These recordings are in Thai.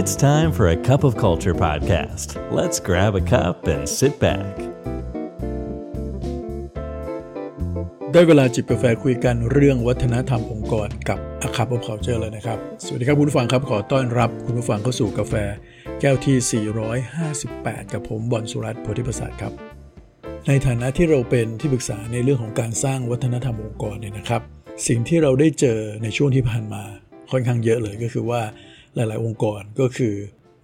It's time for a cup of culture podcast. Let's grab a cup and sit back. ได้เวลาจิบกาแฟคุยกันเรื่องวัฒนธรรมองค์กรกับ A Cup of Culture เลยนะครับ สวัสดีครับคุณผู้ฟังครับขอต้อนรับคุณผู้ฟังเข้าสู่กาแฟ แก้วที่ 458 กับผมบอลสุรัตน์โพธิประสาทครับ ในฐานะที่เราเป็นที่ปรึกษาในเรื่องของการสร้างวัฒนธรรมองค์กรเนี่ยนะครับ สิ่งที่เราได้เจอในช่วงที่ผ่านมาค่อนข้างเยอะเลยก็คือว่า หลาย ๆ องค์กรก็คือ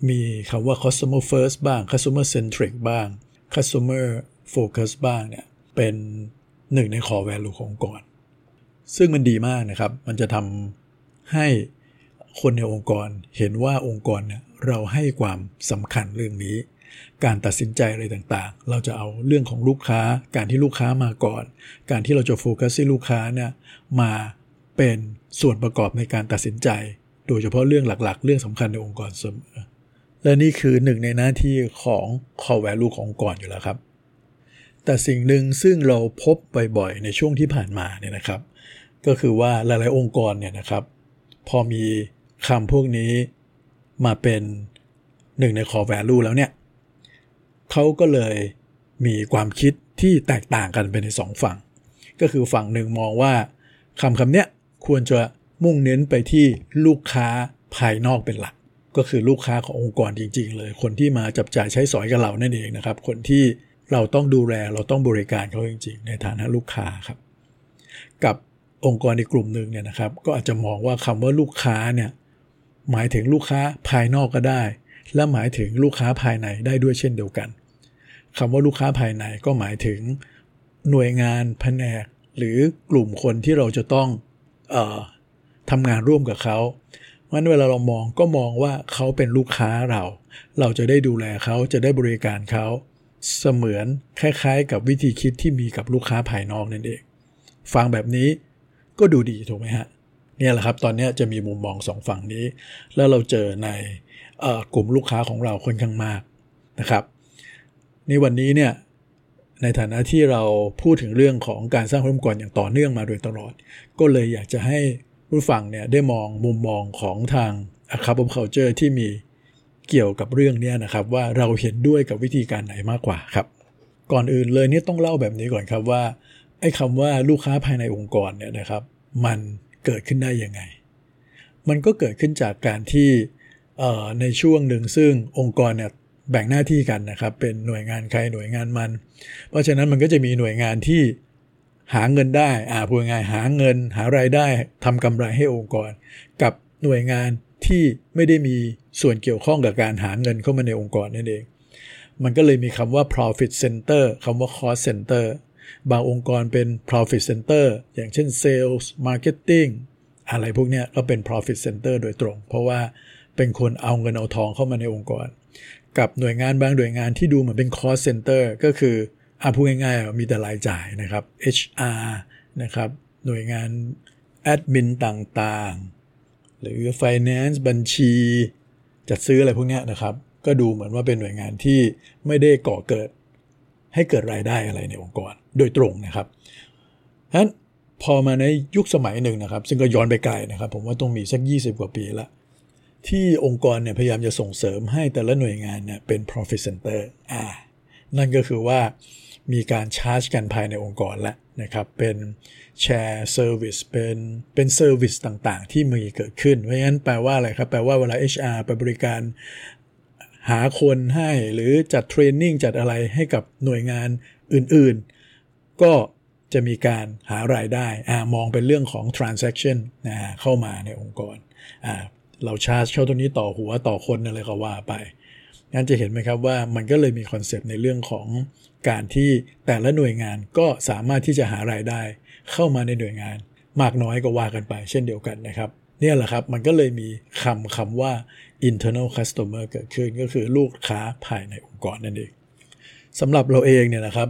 มีคำว่า customer first บ้าง customer centric บ้าง customer focus บ้างเนี่ยเป็นหนึ่งใน core value ขององค์กร ซึ่งมันดีมากนะครับ มันจะทำให้คนในองค์กรเห็นว่าองค์กรเนี่ยเราให้ความสำคัญเรื่องนี้ การตัดสินใจอะไรต่างๆ เราจะเอาเรื่องของลูกค้า การที่ลูกค้ามาก่อน การที่เราจะโฟกัสที่ลูกค้าเนี่ยมาเป็นส่วนประกอบในการตัดสินใจ โดยเฉพาะเรื่องหลักๆ เรื่องสำคัญในองค์กรเสมอ และนี่คือหนึ่งในหน้าที่ของ core value ขององค์กรอยู่แล้วครับ แต่สิ่งหนึ่งซึ่งเราพบบ่อยๆในช่วงที่ผ่านมาเนี่ยนะครับ ก็คือว่าหลายๆองค์กรเนี่ยนะครับ พอมีคำพวกนี้มาเป็นหนึ่งใน core value แล้วเนี่ยเขาก็เลยมีความคิดที่แตกต่างกันไปในสองฝั่ง ก็คือฝั่งหนึ่งมองว่าคำคำเนี้ยควรจะ มุ่งเน้นไปที่ลูกค้าภายนอกเป็นหลัก ก็คือลูกค้าขององค์กรจริง ๆ เลย คนที่มาจับจ่ายใช้สอยกับเรานั่นเองนะครับ คนที่เราต้องดูแลเราต้องบริการเขาจริง ๆ ในฐานะลูกค้าครับ กับองค์กรในกลุ่มหนึ่งเนี่ยนะครับ ก็อาจจะมองว่าคำว่าลูกค้าเนี่ยหมายถึงลูกค้าภายนอกก็ได้ และหมายถึงลูกค้าภายในได้ด้วยเช่นเดียวกันคำว่าลูกค้าภายในก็หมายถึงหน่วยงานแผนก หรือกลุ่มคนที่เราจะต้องเอ่อ ทำงานร่วมกับเขาเพราะนั้นเวลาเรามองก็มองว่าเขาเป็นลูกค้าเรา เราจะได้ดูแลเขาจะได้บริการเขา เสมือนคล้ายๆ กับวิธีคิดที่มีกับลูกค้าภายนอกนั่นเอง ฟังแบบนี้ก็ดูดีถูกไหมฮะเนี่ยแหละครับตอนนี้จะมีมุมมองสองฝั่งนี้ แล้วเราเจอในกลุ่มลูกค้าของเราค่อนข้างมากนะครับในวันนี้เนี่ยในฐานะที่เราพูดถึงเรื่องของการสร้างองค์กรอย่างต่อเนื่องมาโดยตลอด ก็เลยอยากจะให้ ผู้ฟังเนี่ยได้มองมุมมองของทาง a c a p of Culture ที่มีเกี่ยวกับเรื่องนี้นะครับ ว่าเราเห็นด้วยกับวิธีการไหนมากกว่าครับ ก่อนอื่นเลยนี่ต้องเล่าแบบนี้ก่อนครับว่าไอ้คำว่าลูกค้าภายในองค์กรเนี่ยนะครับ มันเกิดขึ้นได้ยังไง มันก็เกิดขึ้นจากการที่ในช่วงหนึ่งซึ่งองค์กรเนี่ยแบ่งหน้าที่กันนะครับ เป็นหน่วยงานใครหน่วยงานมัน เพราะฉะนั้นมันก็จะมีหน่วยงานที่ หาเงินได้อ่าพูดง่ายหาเงินหารายได้ทำกำไรให้องค์กร กับหน่วยงานที่ไม่ได้มีส่วนเกี่ยวข้องกับการหาเงินเข้ามาในองค์กรนั่นเอง มันก็เลยมีคำว่า profit center คำว่า cost center บางองค์กรเป็น profit center อย่างเช่น sales marketing อะไรพวกนี้ก็เป็น profit center โดยตรง เพราะว่าเป็นคนเอาเงินเอาทองเข้ามาในองค์กร กับหน่วยงานบางหน่วยงานที่ดูเหมือนเป็น cost center ก็คือ อาพูดง่ายๆมีแต่รายจ่ายนะครับ HR นะครับ หน่วยงานแอดมินต่างๆ หรือ finance บัญชี จัดซื้ออะไรพวกนี้นะครับ ก็ดูเหมือนว่าเป็นหน่วยงานที่ไม่ได้ก่อเกิด ให้เกิดรายได้อะไรในองค์กรโดยตรงนะครับฉะนั้นพอมาในยุคสมัยหนึ่งนะครับ ซึ่งก็ย้อนไปไกลนะครับ ผมว่าต้องมีสัก 20 กว่าปีละที่องค์กรเนี่ยพยายามจะส่งเสริมให้แต่ละหน่วยงานเนี่ยเป็น profit center อ่านั่นก็คือว่า มีการชาร์จกันภายในองค์กรแล้วนะครับ เป็น shared service เป็นเป็น service ต่างๆ ที่มีเกิดขึ้น เพราะฉะนั้นแปลว่าอะไรครับ แปลว่าเวลา HR ไปบริการหาคนให้หรือจัด training จัดอะไรให้กับหน่วยงานอื่นๆ ก็จะมีการหารายได้อ่ามองเป็นเรื่องของ transaction นะเข้ามาในองค์กรอ่าเราชาร์จเข้าตัวนี้ต่อหัวต่อคนอะไรก็ว่าไปงั้นจะเห็นไหมครับว่ามันก็เลยมี concept ในเรื่องของ การที่แต่ละหน่วยงานก็สามารถที่จะหารายได้ เข้ามาในหน่วยงาน มากน้อยก็ว่ากันไป เช่นเดียวกันนะครับนี่แหละครับมันก็เลยมีคำคำว่า internal customer เกิดขึ้นก็คือลูกค้าภายในองค์กรนั่นเองสำหรับเราเองเนี่ยนะครับ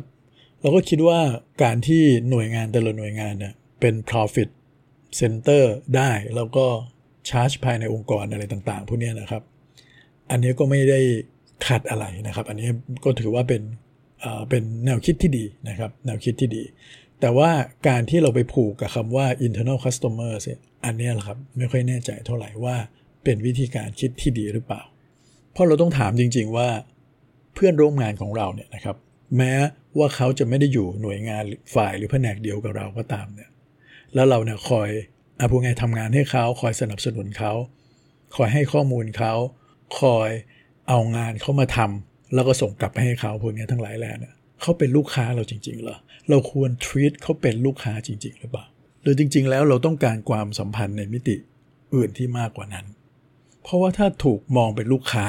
เราก็คิดว่าการที่หน่วยงานแต่ละหน่วยงานเนี่ยเป็น profit center ได้แล้วก็ชาร์จภายในองค์กรอะไรต่าง ๆ พวกนี้นะครับ อันนี้ก็ไม่ได้ขัดอะไรนะครับ อันนี้ก็ถือว่าเป็น เป็นแนวคิดที่ดีนะครับ แนวคิดที่ดี แต่ว่าการที่เราไปผูกกับคำว่า internal customer อันนี้แหละครับ ไม่ค่อยแน่ใจเท่าไหร่ว่าเป็นวิธีการคิดที่ดีหรือเปล่า เพราะเราต้องถามจริง ๆ ว่าเพื่อนร่วมงานของเราเนี่ยนะครับ แม้ว่าเขาจะไม่ได้อยู่หน่วยงานฝ่ายหรือแผนกเดียวกับเราก็ตามเนี่ย แล้วเราเนี่ยคอยอาพูดไงทำงานให้เขาคอยสนับสนุนเขา คอยให้ข้อมูลเขา คอยเอางานเขามาทำ แล้วก็ส่งกลับไปให้เขาพวกนี้ทั้งหลายแหล่เนี่ยเขาเป็นลูกค้าเราจริงๆเหรอเราควร treat เขาเป็นลูกค้าจริง ๆ หรือเปล่าหรือจริง ๆ แล้วเราต้องการความสัมพันธ์ในมิติอื่นที่มากกว่านั้น เพราะว่าถ้าถูกมองเป็นลูกค้า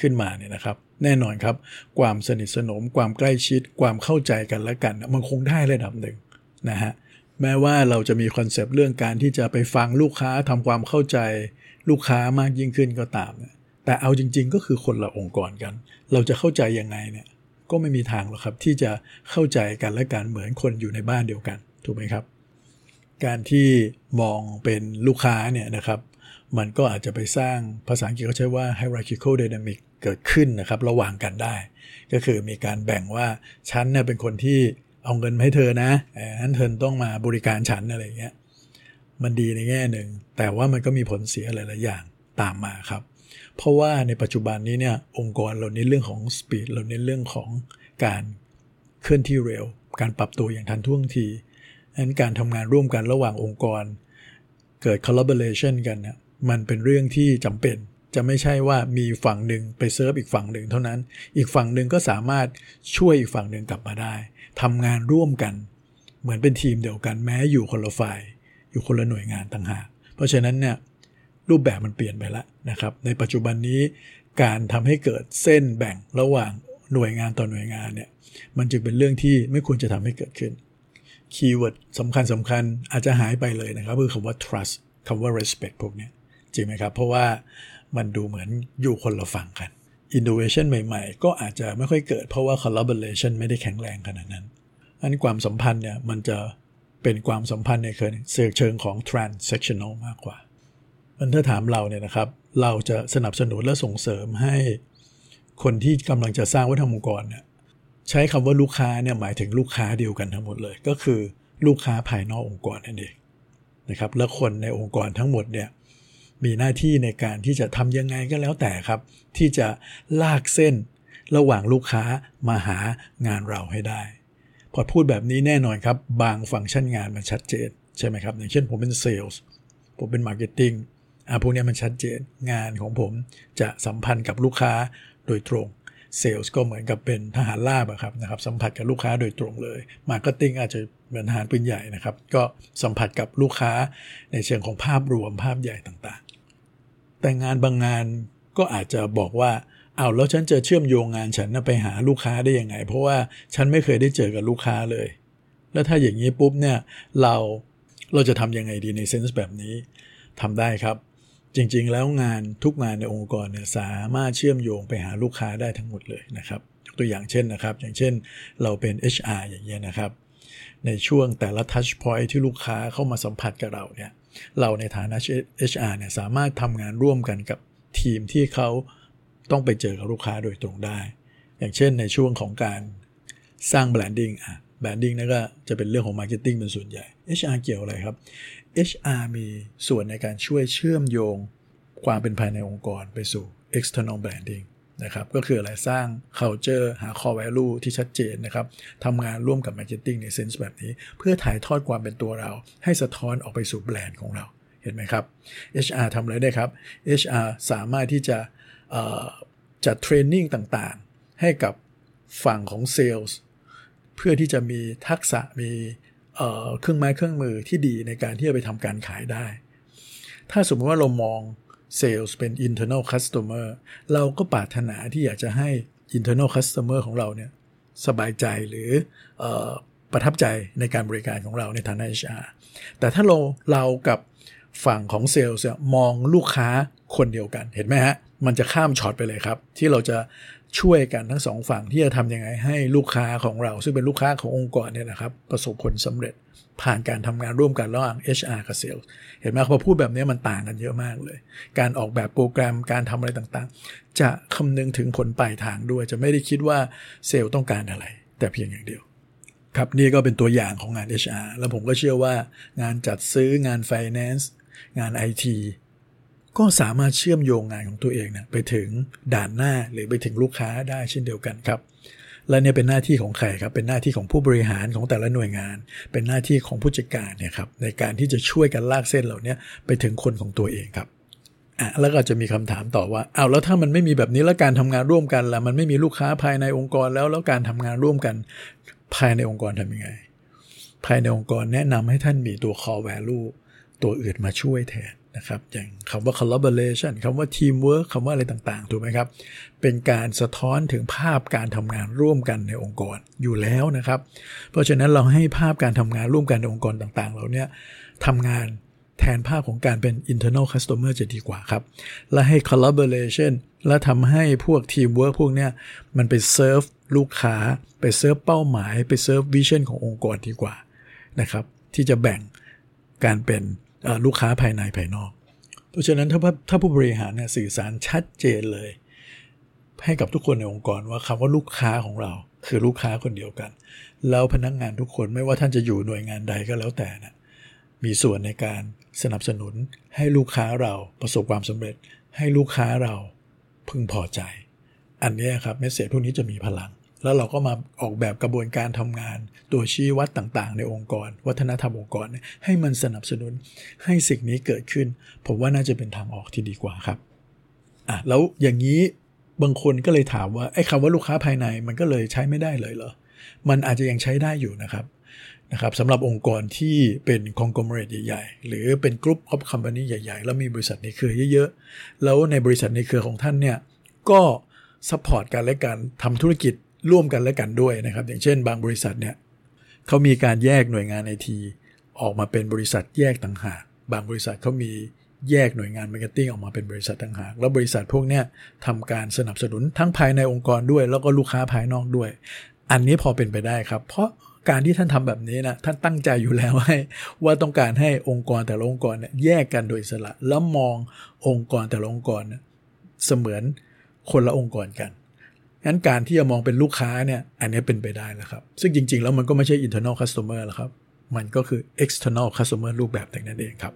ขึ้นมาเนี่ยนะครับ แน่นอนครับ ความสนิทสนม ความใกล้ชิด ความเข้าใจกันและกัน มันคงได้ระดับหนึ่งนะฮะแม้ว่าเราจะมีคอนเซปต์เรื่องการที่จะไปฟังลูกค้าทำความเข้าใจลูกค้ามากยิ่งขึ้นก็ตามเนี่ย แต่เอาจริง ๆ ก็คือคนละองค์กรกัน เราจะเข้าใจยังไงเนี่ยก็ไม่มีทางหรอกครับที่จะเข้าใจกันและกันเหมือนคนอยู่ในบ้านเดียวกันถูกไหมครับ การที่มองเป็นลูกค้าเนี่ยนะครับมันก็อาจจะไปสร้างภาษาอังกฤษเขาใช้ว่า hierarchical dynamic เกิดขึ้นนะครับระหว่างกันได้ ก็คือมีการแบ่งว่าฉันเนี่ยเป็นคนที่เอาเงินมาให้เธอนะนั้นเธอต้องมาบริการฉันอะไรเงี้ยมันดีในแง่หนึ่ง แต่ว่ามันก็มีผลเสียหลายๆอย่างตามมาครับ เพราะว่าในปัจจุบันนี้เนี่ยองค์กรเราเน้นเรื่องของสปีดเราเน้นเรื่องของการเคลื่อนที่เร็ว การปรับตัวอย่างทันท่วงทีนั้นการทำงานร่วมกันระหว่างองค์กร เกิด collaboration กันเนี่ยมันเป็นเรื่องที่จำเป็นจะไม่ใช่ว่ามีฝั่งหนึ่งไปเซิร์ฟอีกฝั่งหนึ่งเท่านั้น อีกฝั่งหนึ่งก็สามารถช่วยอีกฝั่งหนึ่งกลับมาได้ทำงานร่วมกัน เหมือนเป็นทีมเดียวกันแม้อยู่คนละฝ่าย อยู่คนละหน่วยงานต่างหาก เพราะฉะนั้นเนี่ย รูปแบบมันเปลี่ยนไปแล้วนะครับในปัจจุบันนี้การทำให้เกิดเส้นแบ่งระหว่างหน่วยงานต่อหน่วยงานเนี่ยมันจึงเป็นเรื่องที่ไม่ควรจะทำให้เกิดขึ้นคีย์เวิร์ดสำคัญสำคัญอาจจะหายไปเลยนะครับคือคำว่า trust คำว่า respect พวกนี้จริงไหมครับ เพราะว่ามันดูเหมือนอยู่คนละฝั่งกัน innovation ใหม่ๆ ก็อาจจะไม่ค่อยเกิดเพราะว่า collaboration ไม่ได้แข็งแรงขนาดนั้นอันความสัมพันธ์เนี่ยมันจะเป็นความสัมพันธ์ในเชิงของ transactional มากกว่า มันถ้าถามเราเนี่ยนะครับ เราจะสนับสนุนและส่งเสริมให้คนที่กำลังจะสร้างวัฒนธรรมองค์กรเนี่ยใช้คำว่าลูกค้าเนี่ยหมายถึงลูกค้าเดียวกันทั้งหมดเลย ก็คือลูกค้าภายนอกองค์กรนั่นเองนะครับและคนในองค์กรทั้งหมดเนี่ยมีหน้าที่ในการที่จะทำยังไงก็แล้วแต่ครับ ที่จะลากเส้นระหว่างลูกค้ามาหางานเราให้ได้ พอพูดแบบนี้แน่นอนครับ บางฟังก์ชันงานมันชัดเจน ใช่ไหมครับ อย่างเช่นผมเป็นเซลล์ผมเป็น marketing อะพวกนี้มันชัดเจนงานของผมจะสัมพันธ์กับลูกค้าโดยตรงเซลล์ก็เหมือนกับเป็นทหารลาบครับนะครับสัมผัสกับลูกค้าโดยตรงเลย marketing อาจจะเหมือนทหารปืนใหญ่นะครับ ก็สัมผัสกับลูกค้าในเชิงของภาพรวมภาพใหญ่ต่างๆ แต่งานบางงานก็อาจจะบอกว่าเอาแล้วฉันจะเชื่อมโยงงานฉันไปหาลูกค้าได้ยังไง เพราะว่าฉันไม่เคยได้เจอกับลูกค้าเลย แล้วถ้าอย่างนี้ปุ๊บเนี่ยเราเราจะทำยังไงดีในเซนส์แบบนี้ทำได้ครับ จริงๆ แล้วงานทุกงานในองค์กรเนี่ยสามารถเชื่อมโยงไปหาลูกค้าได้ทั้งหมดเลยนะครับยกตัวอย่างเช่นนะครับ อย่างเช่นเราเป็น HR อย่างเงี้ยนะครับ ในช่วงแต่ละ touch point ที่ลูกค้าเข้ามาสัมผัสกับเราเนี่ยเราในฐานะ HR เนี่ยสามารถทำงานร่วมกันกับทีมที่เขาต้องไปเจอกับลูกค้าโดยตรงได้ อย่างเช่นในช่วงของการสร้าง branding อะ branding นั่นก็จะเป็นเรื่องของ marketing เป็นส่วนใหญ่ HR เกี่ยวอะไรครับ HR มีส่วนในการช่วยเชื่อมโยงความเป็นภายในองค์กรไปสู่ external branding นะครับก็คืออะไรสร้าง culture หา core value ที่ชัดเจนนะครับทำงานร่วมกับ marketing ในเซนส์แบบนี้ เพื่อถ่ายทอดความเป็นตัวเรา ให้สะท้อนออกไปสู่แบรนด์ของเรา เห็นไหมครับ HR ทำอะไรได้ครับ HR สามารถที่จะจัดเทรนนิ่งต่างๆ ให้กับฝั่งของเซลล์ เพื่อที่จะมีทักษะมีเครื่องไม้เครื่องมือที่ดีในการที่จะไปทำการขายได้ ถ้าสมมติว่าเรามองเซลล์เป็น internal customer เราก็ปรารถนาที่อยากจะให้ internal customer ของเราเนี่ยสบายใจหรืออประทับใจในการบริการของเราในฐานะ HR แต่ถ้าเราเรากับฝั่งของเซลล์มองลูกค้าคนเดียวกัน เห็นไหมฮะ มันจะข้ามช็อตไปเลยครับ ที่เราจะ ช่วยกันทั้งสองฝั่งที่จะทำยังไงให้ลูกค้าของเรา ซึ่งเป็นลูกค้าขององค์กรเนี่ยนะครับ ประสบผลสำเร็จผ่านการทำงานร่วมกันระหว่าง HR กับเซลล์เห็นไหมพอพูดแบบนี้มันต่างกันเยอะมากเลย การออกแบบโปรแกรมการทำอะไรต่างๆ จะคำนึงถึงผลปลายทางด้วย จะไม่ได้คิดว่าเซลล์ต้องการอะไร แต่เพียงอย่างเดียว ครับนี่ก็เป็นตัวอย่างของงาน HR แล้วผมก็เชื่อว่างานจัดซื้องาน Finance งาน IT ก็สามารถเชื่อมโยงงานของตัวเองเนี่ยไปถึงด่านหน้าหรือไปถึงลูกค้าได้เช่นเดียวกันครับ และเนี่ยเป็นหน้าที่ของใครครับ เป็นหน้าที่ของผู้บริหารของแต่ละหน่วยงาน เป็นหน้าที่ของผู้จัดการเนี่ยครับในการที่จะช่วยกันลากเส้นเหล่านี้ไปถึงคนของตัวเองครับอะแล้วก็จะมีคำถามต่อว่าเอาแล้วถ้ามันไม่มีแบบนี้แล้วการทำงานร่วมกันล่ะมันไม่มีลูกค้าภายในองค์กรแล้วแล้วการทำงานร่วมกันภายในองค์กรทำยังไง ภายในองค์กรแนะนำให้ท่านมีตัว core value ตัวอื่นมาช่วยแทน นะครับอย่างคำว่า collaboration คำว่า teamwork คำว่าอะไรต่างๆ ถูกไหมครับ เป็นการสะท้อนถึงภาพการทำงานร่วมกันในองค์กรอยู่แล้วนะครับ เพราะฉะนั้นเราให้ภาพการทำงานร่วมกันในองค์กรต่างๆ เราเนี่ยทำงานแทนภาพของการเป็น internal customer จะดีกว่าครับ และให้ collaboration และทำให้พวก teamwork พวกเนี้ยมันไปเซิร์ฟลูกค้า ไปเซิร์ฟเป้าหมาย ไป serve vision ขององค์กรดีกว่านะครับ ที่จะแบ่งการเป็น ลูกค้าภายในภายนอก เพราะฉะนั้นถ้าถ้าผู้บริหารเนี่ยสื่อสารชัดเจนเลย ให้กับทุกคนในองค์กรว่าคำว่าลูกค้าของเรา คือลูกค้าคนเดียวกัน แล้วพนักงงานทุกคนไม่ว่าท่านจะอยู่หน่วยงานใดก็แล้วแต่นะมีส่วนในการสนับสนุนให้ลูกค้าเราประสบความสำเร็จ ให้ลูกค้าเราพึงพอใจ อันนี้ครับเมสเซจพวกนี้จะมีพลัง แล้วเราก็มาออกแบบกระบวนการทำงาน ตัวชี้วัดต่างๆ ในองค์กร วัฒนธรรมองค์กร ให้มันสนับสนุนให้สิ่งนี้เกิดขึ้น ผมว่าน่าจะเป็นทางออกที่ดีกว่าครับอะแล้วอย่างนี้บางคนก็เลยถามว่าไอ้คำว่าลูกค้าภายในมันก็เลยใช้ไม่ได้เลยเหรอมันอาจจะยังใช้ได้อยู่นะครับนะครับสำหรับองค์กรที่เป็น conglomerate ใหญ่ๆ หรือเป็น group of company ใหญ่ๆ แล้วมีบริษัทในเครือเยอะๆ แล้วในบริษัทในเครือของท่านเนี่ย ก็ support กันและกันทำธุรกิจ ร่วมกันและกันด้วยนะครับ อย่างเช่น บางบริษัทเนี่ยเขามีการแยกหน่วยงานไอทีออกมาเป็นบริษัทแยกต่างหาก บางบริษัทเขามีแยกหน่วยงาน marketing ออกมาเป็นบริษัทต่างหาก แล้วบริษัทพวกเนี้ยทำการสนับสนุนทั้งภายในองค์กรด้วย แล้วก็ลูกค้าภายนอกด้วย อันนี้พอเป็นไปได้ครับ เพราะการที่ท่านทำแบบนี้นะท่านตั้งใจอยู่แล้วให้ว่าต้องการให้องค์กรแต่ละองค์กรเนี่ยแยกกันโดยอิสระแล้วมององค์กรแต่ละองค์กรเสมือนคนละองค์กรกัน งั้นการที่จะมองเป็นลูกค้าเนี่ยอันนี้เป็นไปได้แล้วครับ ซึ่งจริง ๆ แล้วมันก็ไม่ใช่ internal customer แล้วครับ มันก็คือ external customer รูปแบบแต่นั้นเองครับ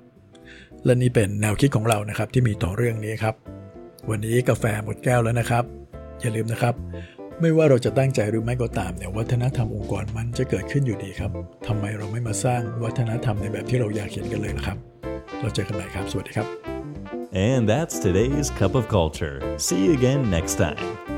และนี่เป็นแนวคิดของเรานะครับที่มีต่อเรื่องนี้ครับ วันนี้กาแฟหมดแก้วแล้วนะครับ อย่าลืมนะครับ ไม่ว่าเราจะตั้งใจหรือไม่ก็ตามเนี่ยวัฒนธรรมองค์กรมันจะเกิดขึ้นอยู่ดีครับทำไมเราไม่มาสร้างวัฒนธรรมในแบบที่เราอยากเห็นกันเลยล่ะครับ เราเจอกันใหม่ครับสวัสดีครับ And that's today's cup of culture. See you again next time.